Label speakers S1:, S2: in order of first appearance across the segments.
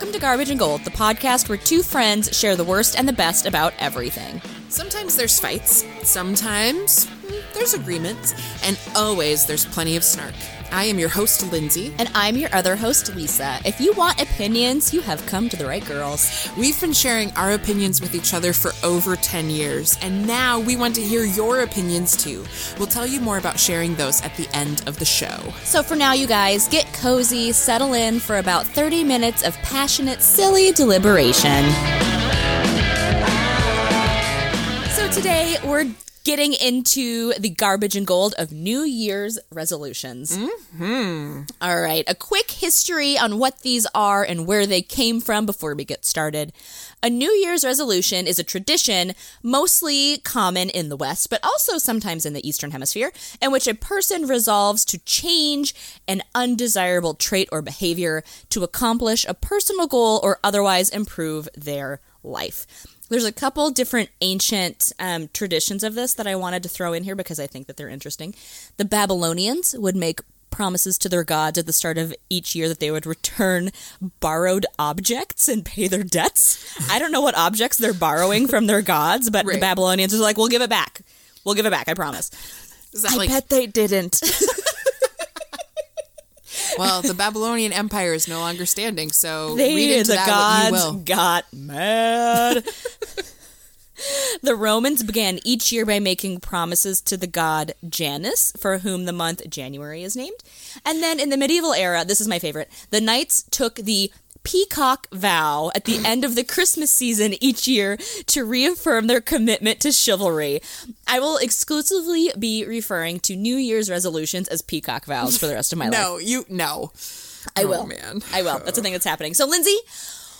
S1: Welcome to Garbage and Gold, the podcast where two friends share the worst and the best about everything.
S2: Sometimes there's fights, sometimes there's agreements, and always there's plenty of snark. I am your host, Lindsay.
S1: And I'm your other host, Lisa. If you want opinions, you have come to the right girls.
S2: We've been sharing our opinions with each other for over 10 years, and now we want to hear your opinions too. We'll tell you more about sharing those at the end of the show.
S1: So for now, you guys, get cozy, settle in for about 30 minutes of passionate, silly deliberation. So today, we're getting into the garbage and gold of New Year's resolutions. Mm-hmm. All right, a quick history on what these are and where they came from before we get started. A New Year's resolution is a tradition mostly common in the West, but also sometimes in the Eastern Hemisphere, in which a person resolves to change an undesirable trait or behavior to accomplish a personal goal or otherwise improve their life. There's a couple different ancient um, traditions of this that I wanted to throw in here because I think that they're interesting. The Babylonians would make promises to their gods at the start of each year that they would return borrowed objects and pay their debts. I don't know what objects they're borrowing from their gods, but right. the Babylonians are like, "We'll give it back. We'll give it back. I promise." I like- bet they didn't.
S2: well, the Babylonian Empire is no longer standing, so
S1: they,
S2: read into
S1: the
S2: that
S1: gods
S2: what you will.
S1: got mad. the Romans began each year by making promises to the god Janus, for whom the month January is named. And then in the medieval era, this is my favorite, the knights took the peacock vow at the end of the Christmas season each year to reaffirm their commitment to chivalry. I will exclusively be referring to New Year's resolutions as peacock vows for the rest of my
S2: no,
S1: life.
S2: No, you no.
S1: I
S2: oh,
S1: will.
S2: man.
S1: I will. That's the thing that's happening. So Lindsay,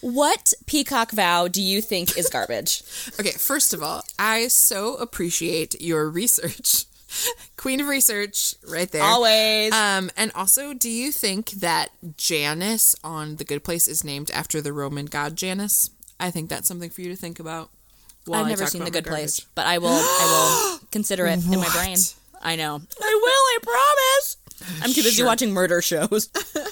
S1: what peacock vow do you think is garbage?
S2: okay, first of all, I so appreciate your research. Queen of research, right there.
S1: Always.
S2: Um, and also, do you think that Janus on The Good Place is named after the Roman god Janus? I think that's something for you to think about.
S1: I've never seen The Good Place, but I will. I will consider it in my brain. I know. I will. I promise. I'm too busy sure. watching murder shows.
S2: All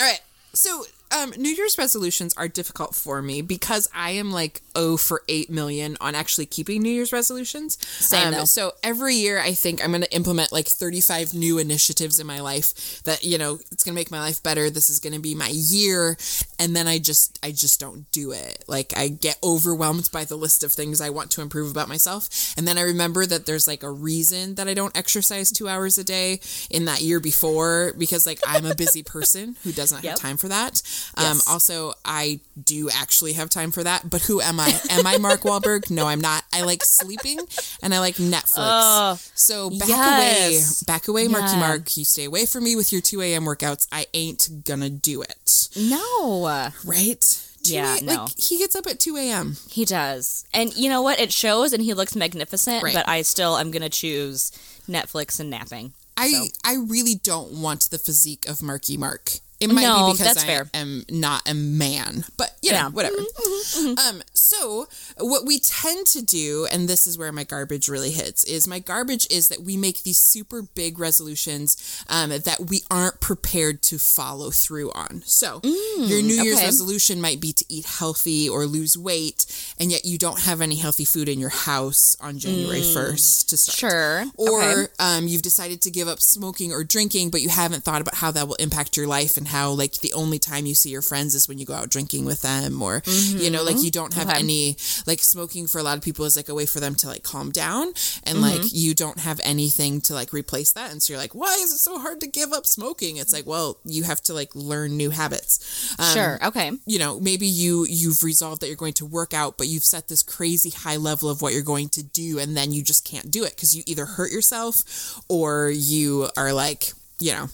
S2: right. So um, New Year's resolutions are difficult for me because I am like oh for eight million on actually keeping New Year's resolutions.
S1: Same um,
S2: So every year I think I'm going to implement like 35 new initiatives in my life that you know it's going to make my life better. This is going to be my year, and then I just I just don't do it. Like I get overwhelmed by the list of things I want to improve about myself, and then I remember that there's like a reason that I don't exercise two hours a day in that year before because like I'm a busy person who doesn't yep. have time for that. Um, yes. Also, I do actually have time for that, but who am I? Am I Mark Wahlberg? No, I'm not. I like sleeping and I like Netflix. Uh, so back yes. away, back away, Marky yeah. Mark. You stay away from me with your 2 a.m. workouts. I ain't gonna do it.
S1: No.
S2: Right?
S1: yeah,
S2: a-
S1: no.
S2: Like he gets up at two a.m.
S1: He does, and you know what? It shows, and he looks magnificent. Right. But I still, I'm gonna choose Netflix and napping.
S2: I
S1: so.
S2: I really don't want the physique of Marky Mark. It might no, be because I fair. am not a man, but you know, yeah. whatever. Mm-hmm, mm-hmm. Um, so what we tend to do, and this is where my garbage really hits, is my garbage is that we make these super big resolutions um, that we aren't prepared to follow through on. So mm, your New Year's okay. resolution might be to eat healthy or lose weight, and yet you don't have any healthy food in your house on January mm, to start.
S1: Sure.
S2: Or
S1: okay.
S2: um, you've decided to give up smoking or drinking, but you haven't thought about how that will impact your life and how like the only time you see your friends is when you go out drinking with them or mm-hmm. you know like you don't have okay. any like smoking for a lot of people is like a way for them to like calm down and mm-hmm. like you don't have anything to like replace that and so you're like why is it so hard to give up smoking it's like well you have to like learn new habits
S1: um, sure okay
S2: you know maybe you you've resolved that you're going to work out but you've set this crazy high level of what you're going to do and then you just can't do it because you either hurt yourself or you are like you know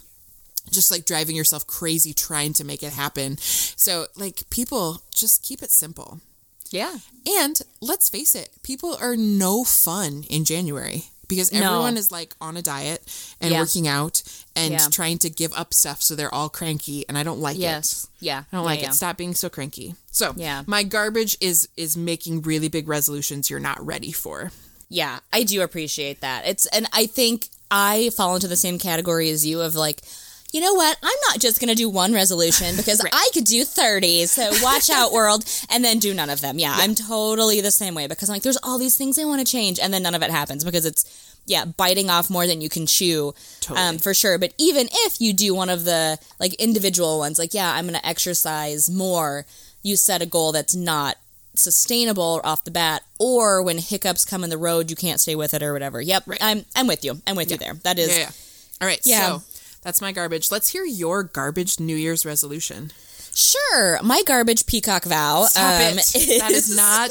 S2: just like driving yourself crazy trying to make it happen. So, like, people just keep it simple.
S1: Yeah.
S2: And let's face it, people are no fun in January because everyone no. is like on a diet and yeah. working out and yeah. trying to give up stuff so they're all cranky and I don't like
S1: yes.
S2: it.
S1: Yeah.
S2: I don't
S1: yeah,
S2: like it. Stop being so cranky. So, yeah. my garbage is is making really big resolutions you're not ready for.
S1: Yeah, I do appreciate that. It's and I think I fall into the same category as you of like you know what? I'm not just going to do one resolution because I could do 30. So watch out, world, and then do none of them. Yeah, I'm totally the same way because I'm like, there's all these things I want to change, and then none of it happens because it's, yeah, biting off more than you can chew,
S2: Totally.
S1: um, for sure. But even if you do one of the like individual ones, like, yeah, I'm going to exercise more, you set a goal that's not sustainable off the bat or when hiccups come in the road you can't stay with it or whatever yep i'm i'm with you i'm with you there that is
S2: Yeah, yeah. All right.
S1: Yeah.
S2: So that's my garbage. Let's hear your garbage New Year's resolution.
S1: Sure, my garbage peacock vow.
S2: Stop
S1: um,
S2: it. That is not.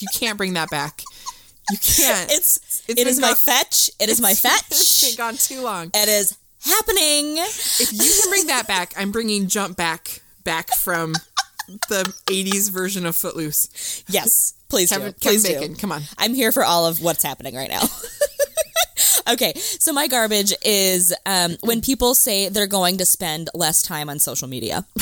S2: You can't bring that back. You can't.
S1: It's,
S2: It's
S1: it is my
S2: gone-
S1: fetch. It is my
S2: It's
S1: fetch.
S2: been gone too long.
S1: It is happening.
S2: If you can bring that back, I'm bringing Jump Back back from the 80s version of Footloose.
S1: Yes, please
S2: Kevin,
S1: do. Please
S2: Kevin
S1: do.
S2: Come on.
S1: I'm here for all of what's happening right now. okay, so my garbage is um, when people say they're going to spend less time on social media.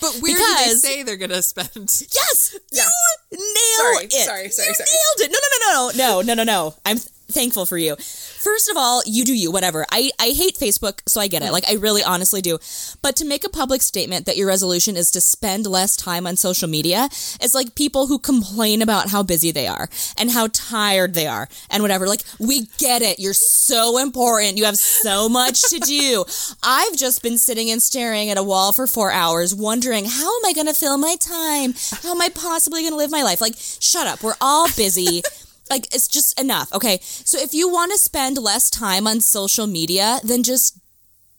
S2: But where do they say they're going to spend?
S1: Yes,
S2: Yeah.
S1: you nail
S2: Sorry,
S1: it.
S2: sorry, sorry, sorry
S1: you
S2: sorry.
S1: nailed it. No, no, no, no, no, no, no, no. I'm thankful for you. First of all, you do you, whatever. I, I hate Facebook, so I get it. Mm. Like, I really honestly do. But to make a public statement that your resolution is to spend less time on social media, is like people who complain about how busy they are and how tired they are and whatever. Like, we get it. You're so important. You have so much to do. I've just been sitting and staring at a wall for four hours, wondering, how am I going to fill my time? How am I possibly going to live my life? Like, shut up. We're all busy. Like, it's just enough. Okay. So if you want to spend less time on social media, then just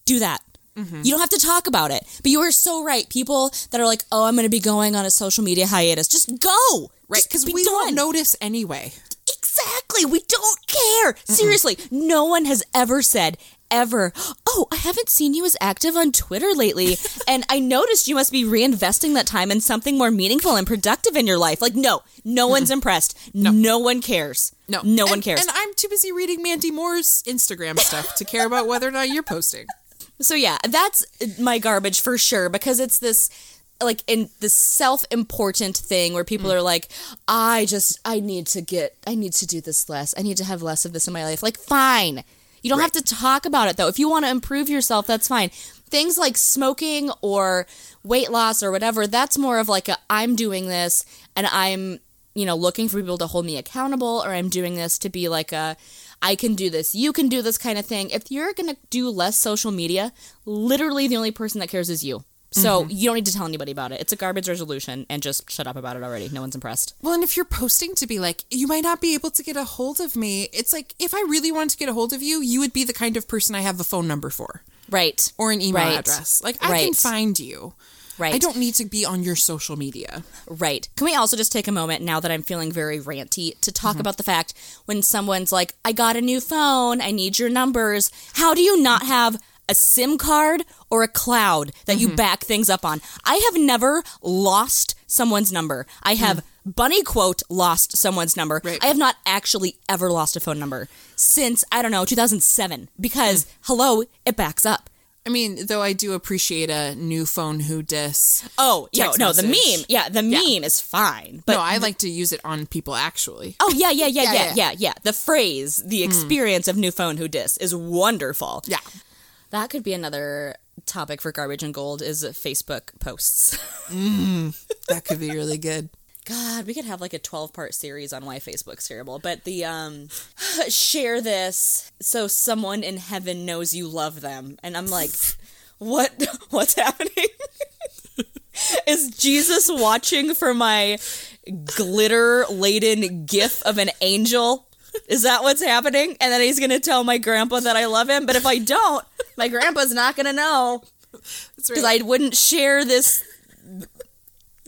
S1: do that. Mm-hmm. You don't have to talk about it. But you are so right. People that are like, oh, I'm going to be going on a social media hiatus, just go.
S2: Right, because
S1: be
S2: we
S1: done.
S2: don't notice anyway.
S1: Exactly. We don't care. Seriously, no one has ever said ever, "Oh, I haven't seen you as active on Twitter lately, and I noticed you must be reinvesting that time in something more meaningful and productive in your life." Like, no, no one's impressed. No. one cares.
S2: No,
S1: no one cares.
S2: And I'm too busy reading Mandy Moore's Instagram stuff to care about whether or not you're posting.
S1: So yeah, that's my garbage for sure because it's this like in this self-important thing where people mm. are like I just I need to get I need to do this less. I need to have less of this in my life. Like fine. You don't have to talk about it though. If you want to improve yourself, that's fine. Things like smoking or weight loss or whatever, that's more of like a I'm doing this and I'm you know, looking for people to hold me accountable or I'm doing this to be like a I can do this, you can do this kind of thing. If you're going to do less social media, literally the only person that cares is you. So mm-hmm. you don't need to tell anybody about it. It's a garbage resolution and just shut up about it already. No one's impressed.
S2: Well, and if you're posting to be like, you might not be able to get a hold of me, it's like, if I really wanted to get a hold of you, you would be the kind of person I have the phone number for
S1: Right.
S2: or an email
S1: Right.
S2: address. Like, I can find you.
S1: Right.
S2: I don't need to be on your social media.
S1: Right. Can we also just take a moment now that I'm feeling very ranty to talk mm-hmm. about the fact when someone's like, I got a new phone, I need your numbers. How do you not have a SIM card or a cloud that you mm-hmm. back things up on? I have never lost someone's number. I hmm. have bunny quote lost someone's number.
S2: Right.
S1: I have not actually ever lost a phone number since, I don't know, 2007 because hmm. hello, it backs up.
S2: I mean, though I do appreciate a new phone who dis.
S1: Oh, no,
S2: Text
S1: no, the meme. Yeah, the meme is fine. But
S2: no, I like to use it on people actually.
S1: Oh yeah, yeah, yeah, yeah,
S2: yeah.
S1: yeah, yeah, The phrase, the hmm. experience of new phone who dis is wonderful.
S2: Yeah.
S1: That could be another topic for garbage and gold is Facebook posts.
S2: That could be really good.
S1: God, we could have like a 12 part series on why Facebook's terrible. But the um share this so someone in heaven knows you love them. And I'm like, what what's happening? Is Jesus watching for my glitter laden gif of an angel? Is that what's happening? And then he's gonna tell my grandpa that I love him. But if I don't, my grandpa's not gonna know because
S2: right.
S1: I wouldn't share this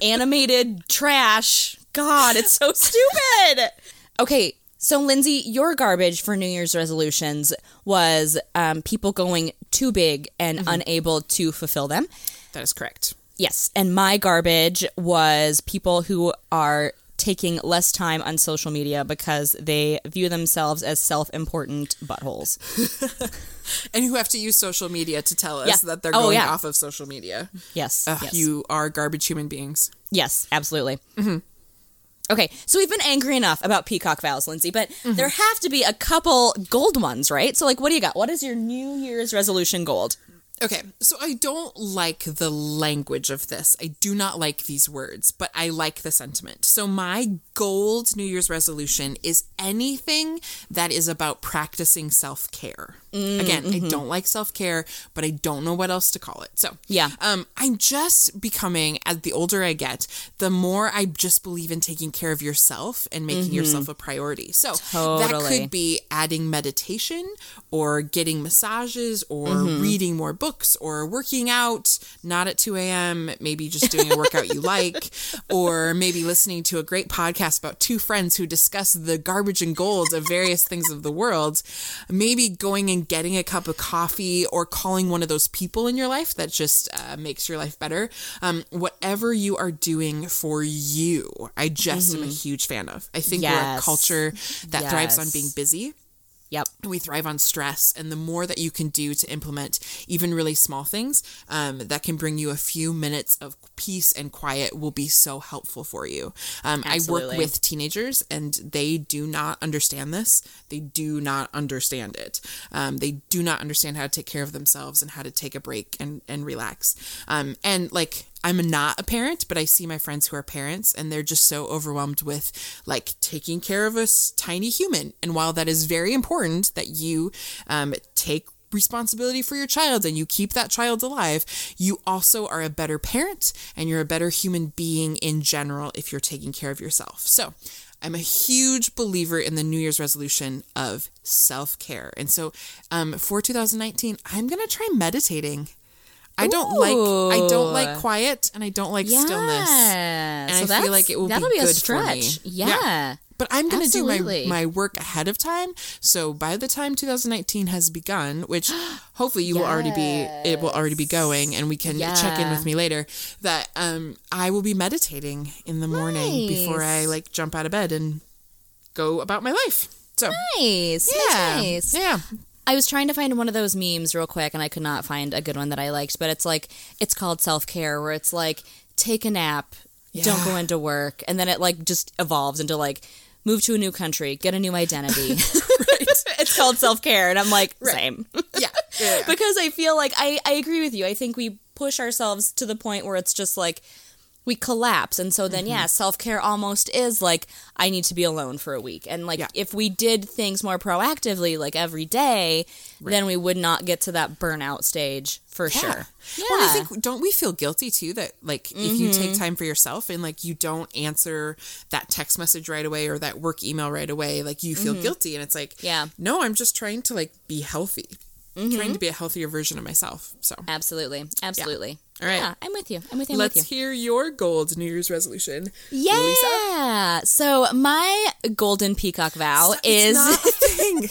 S1: animated trash. God, it's so stupid. Okay, so Lindsay, your garbage for New Year's resolutions was um, people going too big and unable to fulfill them.
S2: that is correct.
S1: Yes, and my garbage was people who are taking less time on social media because they view themselves as self-important buttholes.
S2: And who have to use social media to tell us
S1: Yeah.
S2: that they're
S1: Oh,
S2: going
S1: yeah.
S2: off of social media.
S1: Yes,
S2: Ugh,
S1: yes.
S2: You are garbage human beings.
S1: Yes, absolutely. Mm-hmm. Okay, so we've been angry enough about peacock vows, Lindsay, but mm-hmm. there have to be a couple gold ones, right? So, like, what do you got? What is your New Year's resolution gold?
S2: Okay, so I don't like the language of this. I do not like these words, but I like the sentiment. So my gold New Year's resolution is anything that is about practicing self care. Mm, Again, I mm-hmm. don't like self care, but I don't know what else to call it. So
S1: Yeah.
S2: um, I'm just becoming as the older I get, the more I just believe in taking care of yourself and making mm-hmm. yourself a priority. So that could be adding meditation or getting massages or mm-hmm. reading more books or working out, not at 2 a.m., maybe just doing a workout you like, or maybe listening to a great podcast about two friends who discuss the garbage and gold of various things of the world, maybe going and getting a cup of coffee or calling one of those people in your life that just uh, makes your life better. Um, whatever you are doing for you, I just am a huge fan of. I think we're a culture that thrives on being busy
S1: Yep.
S2: we thrive on stress and the more that you can do to implement even really small things um, that can bring you a few minutes of peace and quiet will be so helpful for you. Um, i work with teenagers and they do not understand this. They do not understand it. Um, they do not understand how to take care of themselves and how to take a break and, and relax. Um, and like I'm not a parent, but I see my friends who are parents and they're just so overwhelmed with like taking care of a tiny human. And while that is very important that you um, take responsibility for your child and you keep that child alive, you also are a better parent and you're a better human being in general if you're taking care of yourself. So, I'm a huge believer in the New Year's resolution of self care. And so um, for 2019, I'm going to try meditating. I don't like I don't like quiet and I don't like stillness.
S1: And
S2: I feel like it will be
S1: that'll be, a
S2: good for me.
S1: stretch.
S2: Yeah.
S1: Yeah.
S2: But I'm going to do my my work ahead of time. So by the time 2019 has begun, which hopefully you will already be it will already be going and we can check in with me later that um I will be meditating in the morning before I like jump out of bed and go about my life. So
S1: Nice.
S2: yeah.
S1: Nice.
S2: Yeah.
S1: I was trying to find one of those memes real quick and I could not find a good one that I liked, but it's like it's called self-care where it's like take a nap, don't go into work, and then it like just evolves into like move to a new country, get a new identity. it's called self-care and I'm like same.
S2: Yeah. yeah, yeah.
S1: because I feel like I, I agree with you. I think we push ourselves to the point where it's just like we collapse. And so then,
S2: Mm-hmm.
S1: yeah, self care almost is like, I need to be alone for a week. And like,
S2: Yeah.
S1: if we did things more proactively, like every day, then we would not get to that burnout stage for sure. Yeah. Mm-hmm.
S2: Well, I think don't we feel guilty too that like if you take time for yourself and like you don't answer that text message right away or that work email right away, like you feel guilty and it's like,
S1: Mm-hmm. Yeah. Mm-hmm.
S2: no, I'm just trying to like be healthy, trying to be a healthier version of myself. So
S1: Absolutely. Absolutely.
S2: All right.
S1: Yeah, I'm with you. I'm with you. I'm
S2: let's
S1: with you.
S2: hear your gold New Year's resolution.
S1: Yeah.
S2: Lisa?
S1: So my golden peacock vow is
S2: not a thing.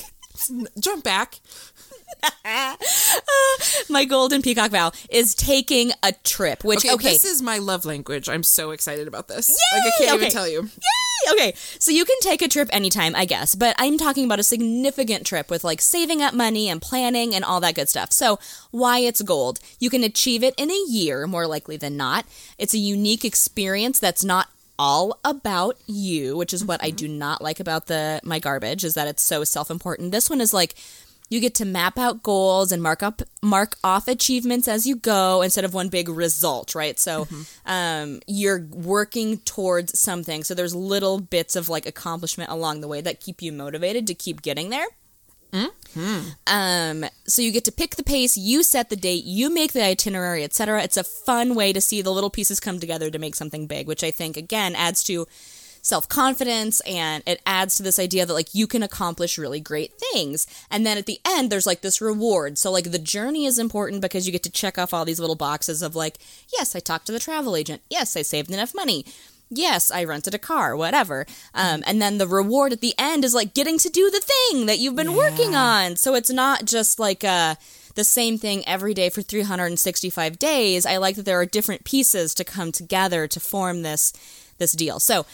S2: N- Jump back.
S1: my golden peacock vow is taking a trip. Which
S2: Okay,
S1: okay,
S2: this is my love language. I'm so excited about this. Like I can't even tell you.
S1: Yay! Okay, so you can take a trip anytime, I guess, but I'm talking about a significant trip with like saving up money and planning and all that good stuff. So, why it's gold? You can achieve it in a year, more likely than not. It's a unique experience that's not all about you, which is what I mm-hmm. do not like about the my garbage is that it's so self-important. This one is like you get to map out goals and mark up mark off achievements as you go instead of one big result right? So um, you're working towards something. So there's little bits of like accomplishment along the way that keep you motivated to keep getting there. Um, so you get to pick the pace, you set the date, you make the itinerary, etc. It's a fun way to see the little pieces come together to make something big, which I think again adds to self-confidence and it adds to this idea that like you can accomplish really great things. And then at the end there's like this reward. So like the journey is important because you get to check off all these little boxes of like, yes, I talked to the travel agent. Yes, I saved enough money yes, I rented a car, whatever. Um, and then the reward at the end is like getting to do the thing that you've been working on. So it's not just like uh, the same thing every day for 365 days. I like that there are different pieces to come together to form this this deal. So.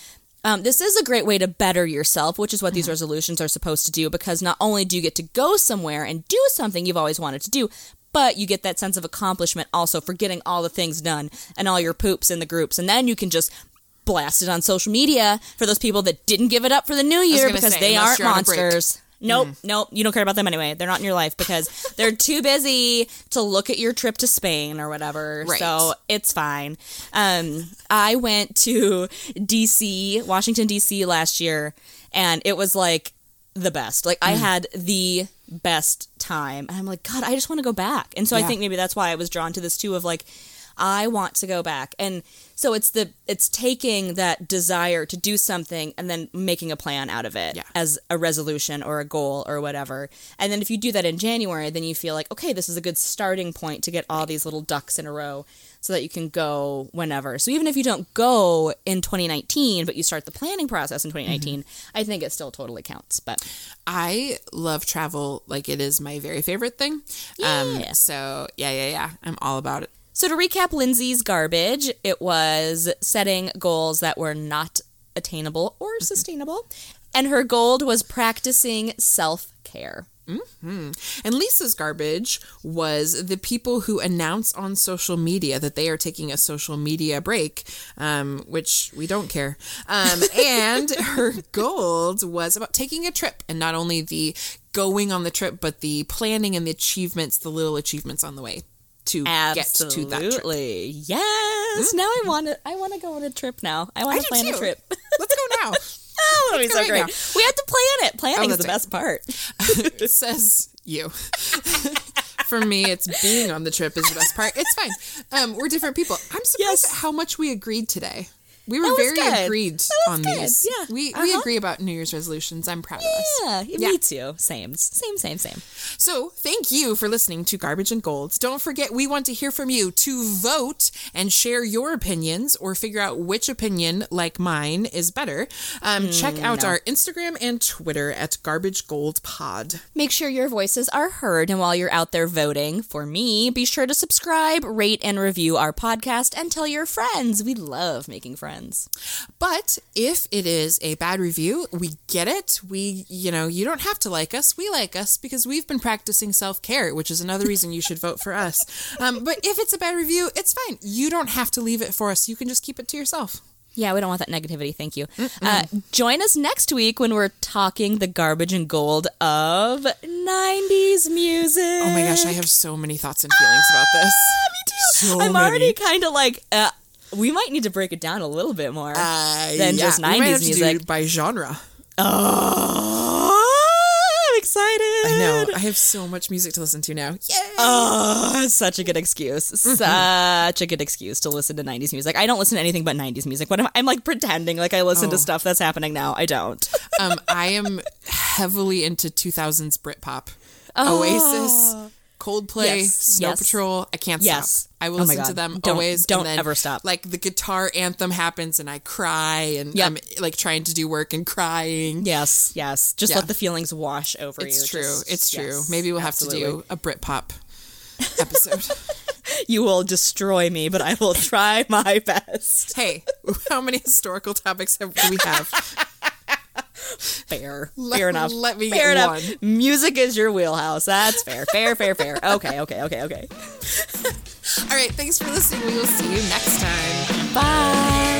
S1: Um, this is a great way to better yourself, which is what these resolutions are supposed to do, because not only do you get to go somewhere and do something you've always wanted to do, but you get that sense of accomplishment also for getting all the things done and all your poops in the groups. And then you can just blast it on social media for those people that didn't give it up for the new year because
S2: say,
S1: they aren't
S2: you're on a break.
S1: monsters. Nope, nope. You don't care about them anyway. They're not in your life because they're too busy to look at your trip to Spain or whatever.
S2: Right.
S1: So it's fine. Um, I went to DC, Washington DC last year, and it was like the best. Like I had the best time, and I'm like, God, I just want to go back. And so I think maybe that's why I was drawn to this too. Of like, I want to go back, and so it's the it's taking that desire to do something and then making a plan out of it
S2: Yeah.
S1: as a resolution or a goal or whatever. And then if you do that in January, then you feel like, okay, this is a good starting point to get all these little ducks in a row so that you can go whenever. So even if you don't go in 2019, but you start the planning process in 2019, I think it still totally counts. But
S2: I love travel like it is my very favorite thing. Um,
S1: Yeah.
S2: so yeah, yeah, yeah. I'm all about it.
S1: So to recap Lindsay's garbage, it was setting goals that were not attainable or sustainable. And her gold was practicing self-care.
S2: And Lisa's garbage was the people who announce on social media that they are taking a social media break, um, which we don't care. Um, and her gold was about taking a trip and not only the going on the trip, but the planning and the achievements, the little achievements on the way to get to that trip. Mm-hmm.
S1: Absolutely. Yes. Now I want to I want to go on a trip now. I want to plan a trip.
S2: Let's go now.
S1: Oh, that'll be so great.
S2: now.
S1: We have to plan it. Planning is the best part.
S2: it says you. For me, it's being on the trip is the best part. It's fine. Um, we're different people. I'm surprised
S1: Yes.
S2: at how much we agreed today. We were very
S1: good.
S2: agreed on
S1: good.
S2: these.
S1: Yeah.
S2: We we
S1: Uh-huh.
S2: agree about New Year's resolutions. I'm proud of us.
S1: Yeah,
S2: Yeah.
S1: me too. Same, same, same, same.
S2: So, thank you for listening to Garbage and Gold. Don't forget, we want to hear from you to vote and share your opinions or figure out which opinion, like mine, is better. Um, check out our Instagram and Twitter at Garbage Gold Pod.
S1: Make sure your voices are heard, and while you're out there voting for me, be sure to subscribe, rate, and review our podcast, and tell your friends. We love making friends.
S2: But if it is a bad review, we get it. We, you know, you don't have to like us. We like us because we've been practicing self care, which is another reason you should vote for us. Um, but if it's a bad review, it's fine. You don't have to leave it for us. You can just keep it to yourself.
S1: Yeah, we don't want that negativity. Thank you. Uh, join us next week when we're talking the garbage and gold of 90s music.
S2: Oh my gosh, I have so many thoughts and feelings about this.
S1: Me too.
S2: So
S1: I'm
S2: many.
S1: already kind of like, uh, we might need to break it down a little bit more
S2: Uh,
S1: than just
S2: we might
S1: 90s
S2: have to do
S1: music.
S2: by genre.
S1: Oh, I'm excited.
S2: I know. I have so much music to listen to now. Yay!
S1: Oh, such a good excuse.
S2: Mm-hmm.
S1: Such a good excuse to listen to 90s music. I don't listen to anything but 90s music. But I'm, I'm like pretending like I listen
S2: Oh.
S1: to stuff that's happening now. I don't.
S2: um, I am heavily into 2000s Britpop. Oasis, Coldplay.
S1: Yes,
S2: Snow
S1: yes.
S2: Patrol. I can't
S1: Yes.
S2: stop. I will
S1: Oh
S2: listen to them
S1: Don't-
S2: always.
S1: don't
S2: then,
S1: ever stop.
S2: Like the guitar anthem happens and I cry and
S1: Yep.
S2: I'm like trying to do work and crying.
S1: Yes, yes. Just
S2: Yeah.
S1: let the feelings wash over you.
S2: It's true.
S1: Just-
S2: it's true.
S1: yes,
S2: Maybe we'll have to do a Britpop episode.
S1: You will destroy me, but I will try my best.
S2: hey, how many historical topics have, do we have?
S1: Fair.
S2: Let-
S1: fair enough.
S2: let me
S1: fair enough. Music is your wheelhouse. That's fair. Fair, fair, fair. Okay, okay, okay, okay.
S2: All right. Thanks for listening. We will see you next time.
S1: Bye.